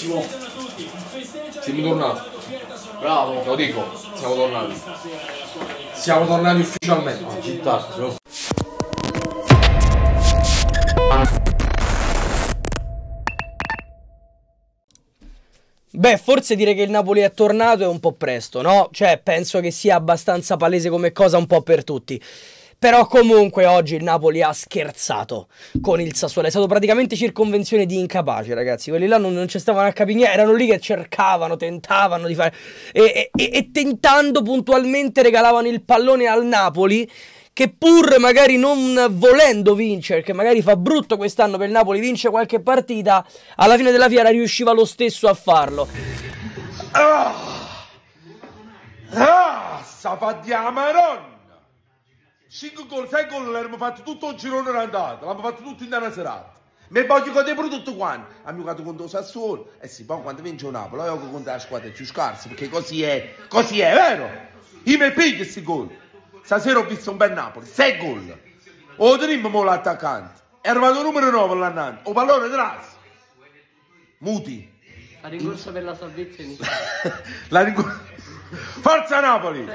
bellissimo. Siamo tornati. Bravo. Lo dico, siamo tornati. Siamo tornati ufficialmente. Città, no? Beh, forse dire che il Napoli è tornato è un po' presto, no? Cioè, penso che sia abbastanza palese come cosa un po' per tutti. Però comunque oggi il Napoli ha scherzato con il Sassuolo. È stato praticamente circonvenzione di incapaci, ragazzi. Quelli là non, non ci stavano a capire. Erano lì che cercavano, tentavano di fare. E, e, e tentando puntualmente regalavano il pallone al Napoli. Che pur magari non volendo vincere, che magari fa brutto quest'anno per il Napoli, vince qualche partita, alla fine della fiera riusciva lo stesso a farlo. Ah, ah sta fattiamo Maronna! 5 gol, 6 gol l'abbiamo fatto tutto il girone d'andata, l'abbiamo fatto tutto in una serata. Mi voglio godere pure tutto quanto. Abbiamo giocato contro Sassuolo. E eh sì, poi quando vince il Napoli, io gioco contro la squadra più scarsa, perché così è, così è, vero? Io mi piglio questi gol. Stasera ho visto un bel Napoli, 6 gol. O tenim l'attaccante. È arrivato il numero 9 l'annante. O pallone tras. Muti. La rincorsa per la salvezza in La rincorsa. Forza Napoli!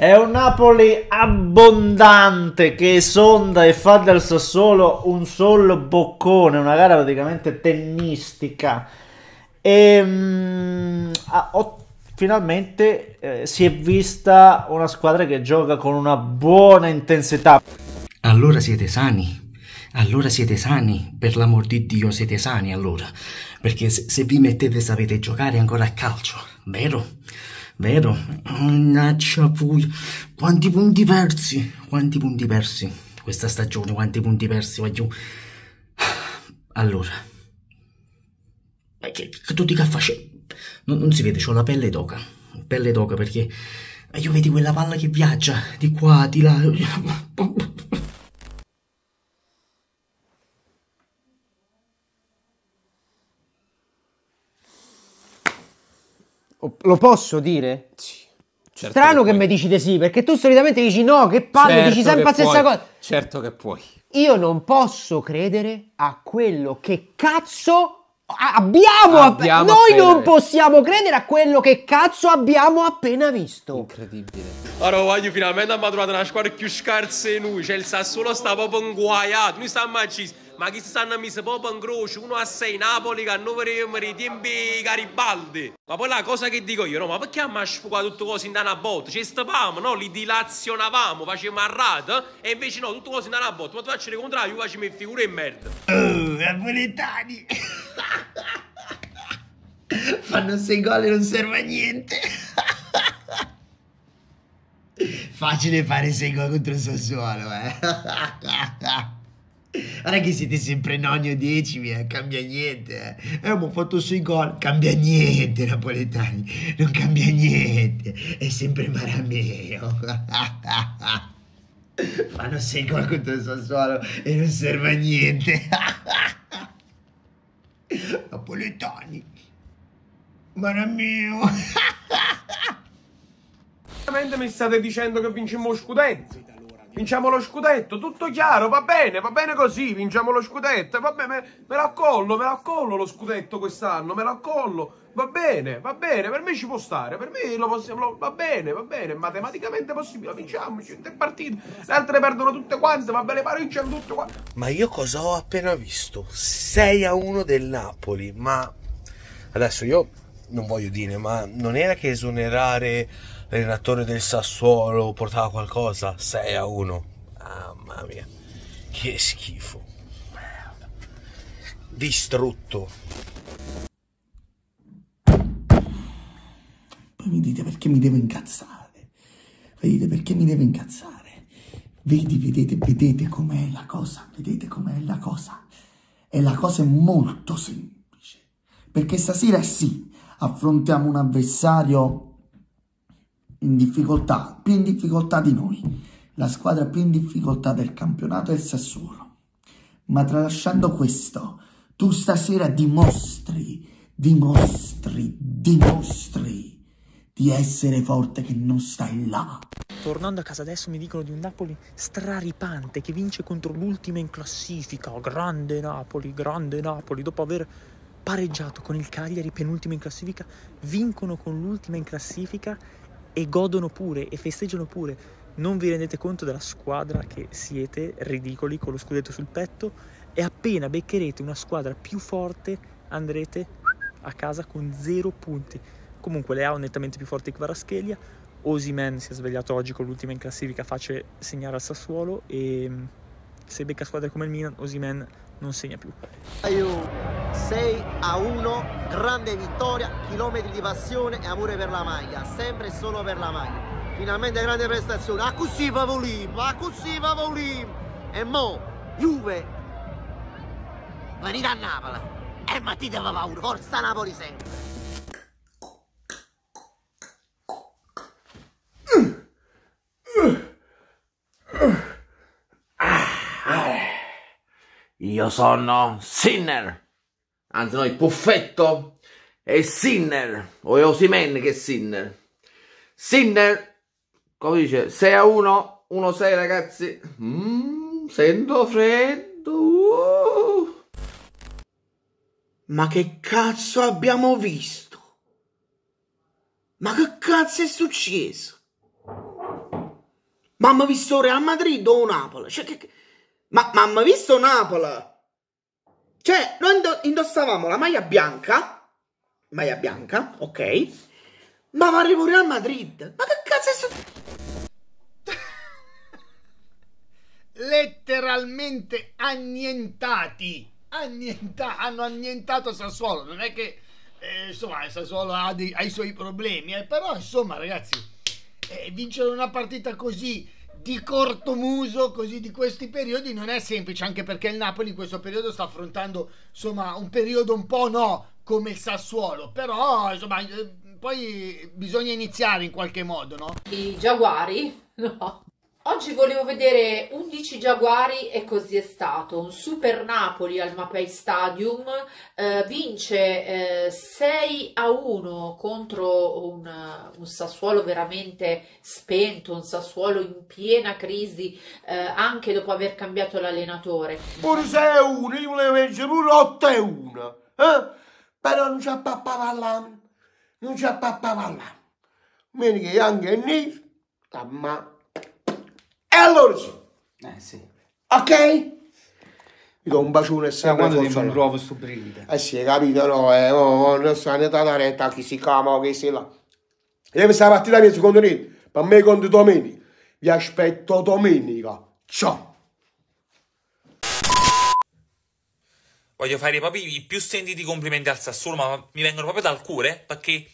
È un Napoli abbondante che esonda e fa del Sassuolo un solo boccone, una gara praticamente tennistica. E mm, ah, ho, finalmente eh, si è vista una squadra che gioca con una buona intensità. Allora siete sani. Allora siete sani, per l'amor di Dio siete sani allora, perché se, se vi mettete sapete giocare ancora a calcio, vero? Vero? Mannaggia poi. Quanti punti persi? Quanti punti persi? Questa stagione, quanti punti persi? Voglio... Allora. Che, che tutti che faccio? Non, non, si vede, ho la pelle d'oca. Pelle d'oca perché... Io vedi quella palla che viaggia di qua, di là. Lo posso dire? Sì. Certo Strano che, che mi dici di sì, perché tu solitamente dici no, che palle, certo dici sempre la stessa cosa. Certo che puoi. Io non posso credere a quello che cazzo abbiamo, abbiamo Noi non visto. possiamo credere a quello che cazzo abbiamo appena visto. Incredibile. Allora, voglio finalmente abbiamo trovato una squadra più scarsa di noi. Cioè, il Sassuolo sta proprio inguaiato. Noi stiamo a ma chi stanno messi proprio in croce, uno a 6 Napoli che hanno i tempi Garibaldi. Ma poi la cosa che dico io, no, ma perché abbiamo sfocato tutte cose in una botta? Ci stavamo, no, li dilazionavamo, facevamo arrata e invece no, tutte cose in una botta. Ma tu faccio il contrario, io faccio figure e merda. Oh, napoletani! Fanno 6 gol e non serve a niente. Facile fare 6 gol contro il Sassuolo, eh. Che siete sempre nonni o decimi, eh? cambia niente. Eh. eh, abbiamo fatto 6 gol, cambia niente, napoletani, non cambia niente, è sempre Marameo. Fanno 6 gol contro il Sassuolo e non serve a niente. napoletani, Marameo. Mi state dicendo che vinciamo lo scudetto? Vinciamo lo scudetto, tutto chiaro, va bene, va bene così, vinciamo lo scudetto, va bene, me, me lo accollo, me lo accollo lo scudetto quest'anno, me lo accollo, va bene, va bene, per me ci può stare, per me lo possiamo, lo, va bene, va bene, matematicamente possibile, vinciamo, tre partite, le altre perdono tutte quante, va bene, pareggiano tutte quante. Ma io cosa ho appena visto? 6 a 1 del Napoli, ma adesso io non voglio dire, ma non era che esonerare l'allenatore del Sassuolo portava qualcosa? 6 a 1 mamma mia. Che schifo. Distrutto. Poi mi dite perché mi devo incazzare. Vedete perché mi devo incazzare. Vedi vedete vedete com'è la cosa? Vedete com'è la cosa? E la cosa è molto semplice. Perché stasera sì affrontiamo un avversario in difficoltà, più in difficoltà di noi, la squadra più in difficoltà del campionato è il Sassuolo. Ma tralasciando questo, tu stasera dimostri, dimostri, dimostri di essere forte che non stai là. Tornando a casa adesso mi dicono di un Napoli straripante che vince contro l'ultima in classifica. Grande Napoli, grande Napoli, dopo aver pareggiato con il Cagliari, penultimo in classifica, vincono con l'ultima in classifica e godono pure e festeggiano pure. Non vi rendete conto della squadra che siete, ridicoli, con lo scudetto sul petto, e appena beccherete una squadra più forte andrete a casa con zero punti. Comunque le ha nettamente più forti che Varaschelia, Osimen si è svegliato oggi con l'ultima in classifica, face segnare al Sassuolo e mm, se becca squadre come il Milan, Osimen non segna più. 6 a 1, grande vittoria, chilometri di passione e amore per la maglia, sempre e solo per la maglia. Finalmente grande prestazione, a così va volim, a così va volim. E mo, Juve, venite a Napoli e battite va paura, forza Napoli sempre. Io sono Sinner. Anzi, no, il Puffetto è Sinner. O è Osimen che è Sinner. Sinner, come dice, 6 a 1, 1 6 ragazzi. Mm, sento freddo. Ma che cazzo abbiamo visto? Ma che cazzo è successo? Ma hanno visto Real Madrid o Napoli? Cioè, che... Ma, ma hanno visto Napoli? Cioè, noi indo- indossavamo la maglia bianca, maglia bianca, ok, ma arrivo Real Madrid. Ma che cazzo è successo? letteralmente annientati. Annienta- hanno annientato Sassuolo. Non è che eh, insomma Sassuolo ha, dei- ha i suoi problemi, eh, però insomma, ragazzi, eh, vincere una partita così di cortomuso, così di questi periodi, non è semplice, anche perché il Napoli in questo periodo sta affrontando insomma un periodo un po' no come il Sassuolo, però insomma eh, poi bisogna iniziare in qualche modo, no? I Giaguari? No. Oggi volevo vedere 11 Giaguari e così è stato. Un Super Napoli al Mapei Stadium eh, vince eh, 6 a 1 contro un, un, Sassuolo veramente spento, un Sassuolo in piena crisi eh, anche dopo aver cambiato l'allenatore. Pure 6 a 1, io volevo vincere pure 8 a 1. Eh? Però non c'è papà là. Non c'è papà. Vieni che anche Nif, ma allora sì. Eh sì. Ok? Mi do un bacione e sempre quando ti trovo sto brivido? Eh sì, hai capito, no? Eh, oh, non sta ne da retta chi si chiama, che si là. E questa partita mia secondo me, per me contro domenica. Vi aspetto domenica. Ciao. Voglio fare proprio i più sentiti complimenti al Sassuolo, ma mi vengono proprio dal cuore, perché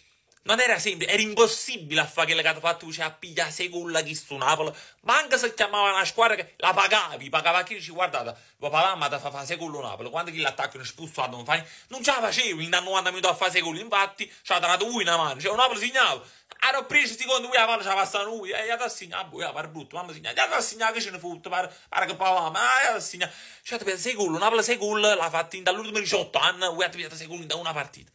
non era semplice, era impossibile a fare che ha fatto, cioè a pigliare sei gol chi su Napoli, ma anche se chiamava una squadra che la pagavi, pagava chi dici guardate, vi pagavamo a fare sei gol Napoli, quando chi l'attaccano espulsato non fai, non ce la facevi in 90 minuti a fare sei gol, infatti ci ha dato lui una mano, cioè un Napoli segnava, hanno preso secondo lui la palla ci ha passato lui, e gli ha segnato, boh, pare brutto, mamma segna, gli ha segnato che ce ne fotte, pare, pare che parlavamo, ma gli ha segnato, cioè ti sei gol, Napoli sei gol, l'ha fatto dall'ultimo 18 anni, lui ha pigliato sei gol da una partita.